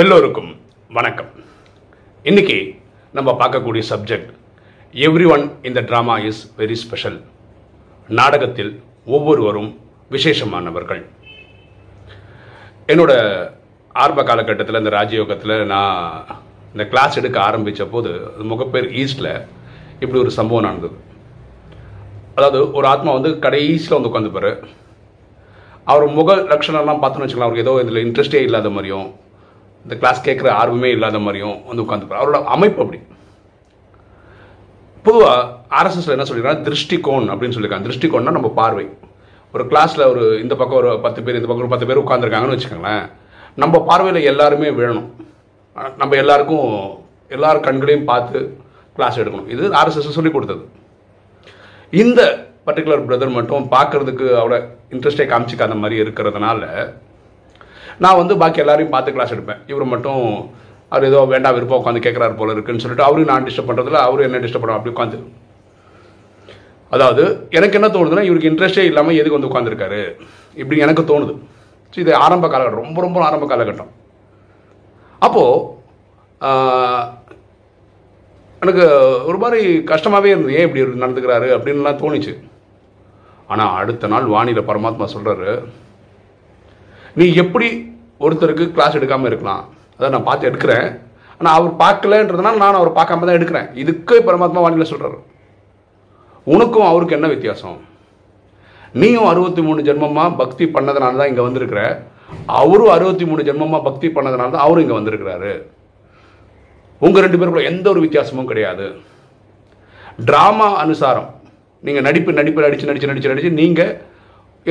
எல்லோருக்கும் வணக்கம். இன்னைக்கு நம்ம பார்க்கக்கூடிய சப்ஜெக்ட் எவ்ரி ஒன் இந்த ட்ராமா இஸ் வெரி ஸ்பெஷல் நாடகத்தில் ஒவ்வொருவரும் விசேஷமானவர்கள். என்னோட ஆரம்ப காலகட்டத்தில் இந்த ராஜயோகத்தில் நான் இந்த கிளாஸ் எடுக்க ஆரம்பித்த போது முகப்பேர் ஈஸ்டில் இப்படி ஒரு சம்பவம் நடந்தது. அதாவது ஒரு ஆத்மா வந்து கடைசியில் வந்து உட்காந்துப்பாரு அவர் முக லட்சணம்லாம் பார்த்தோன்னு வச்சுக்கலாம் அவருக்கு ஏதோ இதில் இன்ட்ரெஸ்டே இல்லாத மாதிரியும் இந்த கிளாஸ் கேட்குற ஆர்வமே இல்லாத மாதிரியும் வந்து உட்காந்துப்பார் அவரோட அமைப்பு அப்படி. பொதுவாக ஆர்எஸ்எஸ்ல என்ன சொல்லியிருக்காங்க திருஷ்டிகோன் அப்படின்னு சொல்லியிருக்காங்க திருஷ்டிகோன்னா நம்ம பார்வை. ஒரு கிளாஸில் ஒரு இந்த பக்கம் ஒரு பத்து பேர் இந்த பக்கம் ஒரு பத்து பேர் உட்காந்துருக்காங்கன்னு வச்சுக்கோங்களேன். நம்ம பார்வையில் எல்லாருமே விழணும் நம்ம எல்லாருக்கும் எல்லார் கண்களையும் பார்த்து கிளாஸ் எடுக்கணும். இது ஆர்எஸ்எஸ் சொல்லி கொடுத்தது. இந்த பர்டிகுலர் பிரதர் மட்டும் பார்க்கறதுக்கு அவ்வளோ இன்ட்ரெஸ்டே காமிச்சிக்காத மாதிரி இருக்கிறதுனால நான் வந்து பாக்கி எல்லாரையும் பார்த்து கிளாஸ் எடுப்பேன். இவர் மட்டும் அவர் ஏதோ வேண்டாம் விருப்பம் உட்காந்து கேட்குறாரு போல இருக்குன்னு சொல்லிட்டு அவரும் நான் டிஸ்டர்ப் பண்ணுறதுல அவரும் என்ன டிஸ்டர்ப் பண்ணுவோம் அப்படி உட்காந்து அதாவது எனக்கு என்ன தோணுதுன்னா இவருக்கு இன்ட்ரெஸ்டே இல்லாமல் எதுக்கு வந்து உட்காந்துருக்காரு இப்படி எனக்கு தோணுது. ஸோ இது ஆரம்ப காலகட்டம் ரொம்ப ரொம்ப ஆரம்ப காலகட்டம். அப்போது எனக்கு ஒரு மாதிரி கஷ்டமாகவே இருந்தது. ஏன் இப்படி நடந்துக்கிறாரு அப்படின்லாம் தோணுச்சு. ஆனால் அடுத்த நாள் வானிலை பரமாத்மா சொல்கிறாரு நீ எப்படி ஒருத்தருக்கு கிளாஸ் எடுக்காமல் இருக்கலாம். அதை நான் பார்த்து எடுக்கிறேன். ஆனால் அவர் பார்க்கலன்றதுனால நான் அவர் பார்க்காம தான் எடுக்கிறேன். இதுக்கே பரமாத்மா வானிலை சொல்கிறாரு உனக்கும் அவருக்கு என்ன வித்தியாசம்? நீயும் அறுபத்தி மூணு ஜென்மமாக பக்தி பண்ணதுனால தான் இங்கே வந்திருக்கிற. அவரும் அறுபத்தி மூணு ஜென்மமாக பக்தி பண்ணதுனால தான் அவரும் இங்கே வந்திருக்கிறாரு. உங்கள் ரெண்டு பேருக்குள்ள எந்த ஒரு வித்தியாசமும் கிடையாது. ட்ராமா அனுசாரம். நீங்கள் நடிப்பு நடிப்பு நடித்து நடித்து நடித்து நடித்து நீங்கள்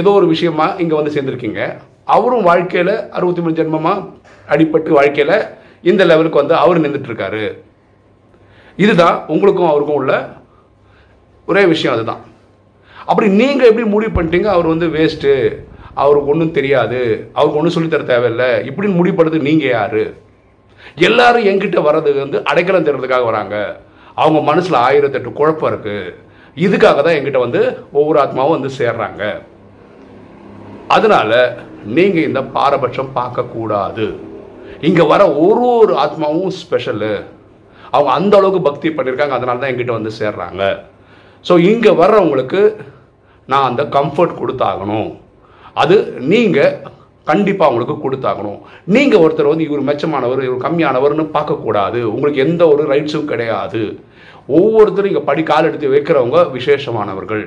ஏதோ ஒரு விஷயமா இங்கே வந்து சேர்ந்துருக்கீங்க. அவரும் வாழ்க்கையில் அறுபத்தி மூணு ஜென்மமாக அடிபட்டு வாழ்க்கையில் இந்த லெவலுக்கு வந்து அவர் நின்றுட்டுருக்காரு இதுதான் உங்களுக்கும் அவருக்கும் உள்ள ஒரே விஷயம் அதுதான். அப்படி நீங்கள் எப்படி முடிவு பண்ணிட்டீங்க? அவர் வந்து வேஸ்ட்டு அவருக்கு ஒன்றும் தெரியாது அவருக்கு ஒன்றும் சொல்லித்தர தேவையில்லை இப்படின்னு முடிவு பண்ணுறது நீங்கள் யார்? எல்லாரும் என்கிட்ட வர்றது வந்து அடைக்கலம் தர்றதுக்காக வராங்க. அவங்க மனசில் ஆயிரத்தெட்டு குழப்பம் இருக்குது இதுக்காக தான் என்கிட்ட வந்து ஒவ்வொரு ஆத்மாவும் வந்து சேர்றாங்க. அதனால் நீங்கள் இந்த பாரபட்சம் பார்க்கக்கூடாது. இங்கே வர ஒரு ஒரு ஆத்மாவும் ஸ்பெஷலு அவங்க அந்த அளவுக்கு பக்தி பண்ணியிருக்காங்க அதனால தான் எங்கிட்ட வந்து சேர்றாங்க. ஸோ இங்கே வர்றவங்களுக்கு நான் அந்த கம்ஃபர்ட் கொடுத்தாகணும். அது நீங்கள் கண்டிப்பாக அவங்களுக்கு கொடுத்தாகணும். நீங்கள் ஒருத்தர் வந்து இவர் மெச்சமானவர் இவர் கம்மியானவர்னு பார்க்கக்கூடாது. உங்களுக்கு எந்த ஒரு ரைட்ஸும் கிடையாது. ஒவ்வொருத்தரும் இங்கே படி கால் எடுத்து வைக்கிறவங்க விசேஷமானவர்கள்.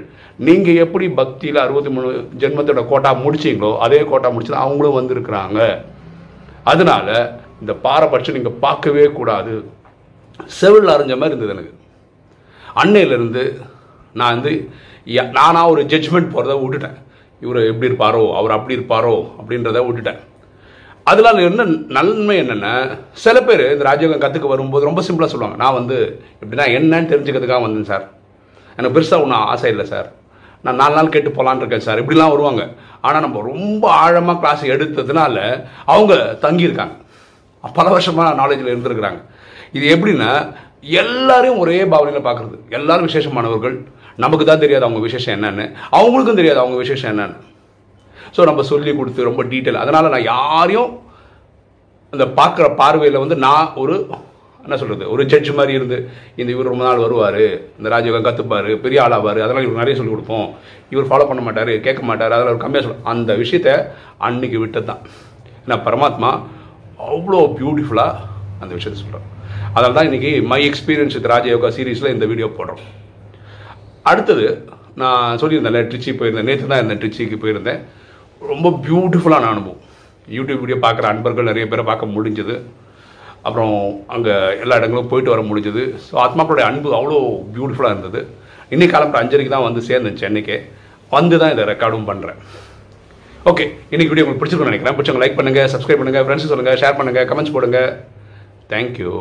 நீங்கள் எப்படி பக்தியில் அறுபத்தி மூணு ஜென்மத்தோட கோட்டா முடிச்சீங்களோ அதே கோட்டா முடிச்சு அவங்களும் வந்திருக்கிறாங்க. அதனால இந்த பாரபட்சம் நீங்கள் பார்க்கவே கூடாது. செவில் அறிஞ்ச மாதிரி இருந்தது எனக்கு. அன்னையிலேருந்து நான் வந்து நானாக ஒரு ஜட்ஜ்மெண்ட் போகிறத விட்டுட்டேன். இவர் எப்படி இருப்பாரோ அவர் அப்படி இருப்பாரோ அப்படின்றத விட்டுட்டேன். அதனால என்ன நன்மை என்னென்னா சில பேர் இந்த ராஜயோகம் கற்றுக்க வரும்போது ரொம்ப சிம்பிளாக சொல்லுவாங்க. நான் வந்து எப்படின்னா என்னன்னு தெரிஞ்சுக்கிறதுக்காக வந்தேன் சார். எனக்கு பெருசாக ஒன்றும் ஆசை இல்லை சார். நான் நாலு நாள் கேட்டு போகலான்னு இருக்கேன் சார். இப்படிலாம் வருவாங்க. ஆனால் நம்ம ரொம்ப ஆழமாக கிளாஸ் எடுத்ததுனால அவங்க தங்கியிருக்காங்க. பல வருஷமாக நாலேஜில் இருந்திருக்கிறாங்க. இது எப்படின்னா எல்லாரையும் ஒரே பாவனையில் பார்க்குறது எல்லாரும் விசேஷமானவர்கள். நமக்கு தான் தெரியாது அவங்க விசேஷம் என்னன்னு. அவங்களுக்கும் தெரியாது அவங்க விசேஷம் என்னன்னு. ஸோ நம்ம சொல்லி கொடுத்து ரொம்ப டீட்டெயில் அதனால் நான் யாரையும் அந்த பார்க்குற பார்வையில் வந்து நான் ஒரு என்ன சொல்கிறது ஒரு ஜட்ஜ் மாதிரி இருந்து இந்த இவர் ரொம்ப நாள் வருவார் இந்த ராஜயோகம் கற்றுப்பார் பெரிய ஆளாவார் அதெல்லாம் இவர் நிறைய சொல்லிக் கொடுப்போம். இவர் ஃபாலோ பண்ண மாட்டார் கேட்க மாட்டார் அதெல்லாம் அவர் கம்மியாக சொல்ல அந்த விஷயத்த அன்னைக்கு விட்டது தான். ஏன்னா பரமாத்மா அவ்வளோ பியூட்டிஃபுல்லாக அந்த விஷயத்த சொல்கிறோம் அதனால தான் இன்றைக்கி மை எக்ஸ்பீரியன்ஸ் வித் ராஜயோகா சீரீஸில் இந்த வீடியோ போடுறோம். அடுத்தது நான் சொல்லியிருந்தேன்ல ட்ரிச்சி போயிருந்தேன். நேற்று தான் இருந்தேன் ட்ரிச்சிக்கு போயிருந்தேன். ரொம்ப பியூட்டிஃபுல்லான அனுபவம். யூடியூப் வீடியோ பார்க்குற அன்பர்கள் நிறைய பேரை பார்க்க முடிஞ்சது. அப்புறம் அங்கே எல்லா இடங்களும் போயிட்டு வர முடிஞ்சது. ஸோ ஆத்மாக்களுடைய அன்பு அவ்வளோ பியூட்டிஃபுல்லாக இருந்தது. இன்னைக்கு காலம்புற அஞ்சரைக்கு தான் வந்து சேர்ந்தேன் சென்னைக்கு. வந்து தான் இதை ரெக்கார்டும் பண்ணுறேன் ஓகே இன்னைக்கு வீடியோ உங்களுக்கு பிடிச்சிருக்கும்னு நினைக்கிறேன். பிடிச்சவங்க லைக் பண்ணுங்கள் சப்ஸ்கிரைப் பண்ணுங்கள் ஃப்ரெண்ட்ஸ் சொல்லுங்கள் ஷேர் பண்ணுங்கள் கமெண்ட்ஸ் போடுங்க. தேங்க்யூ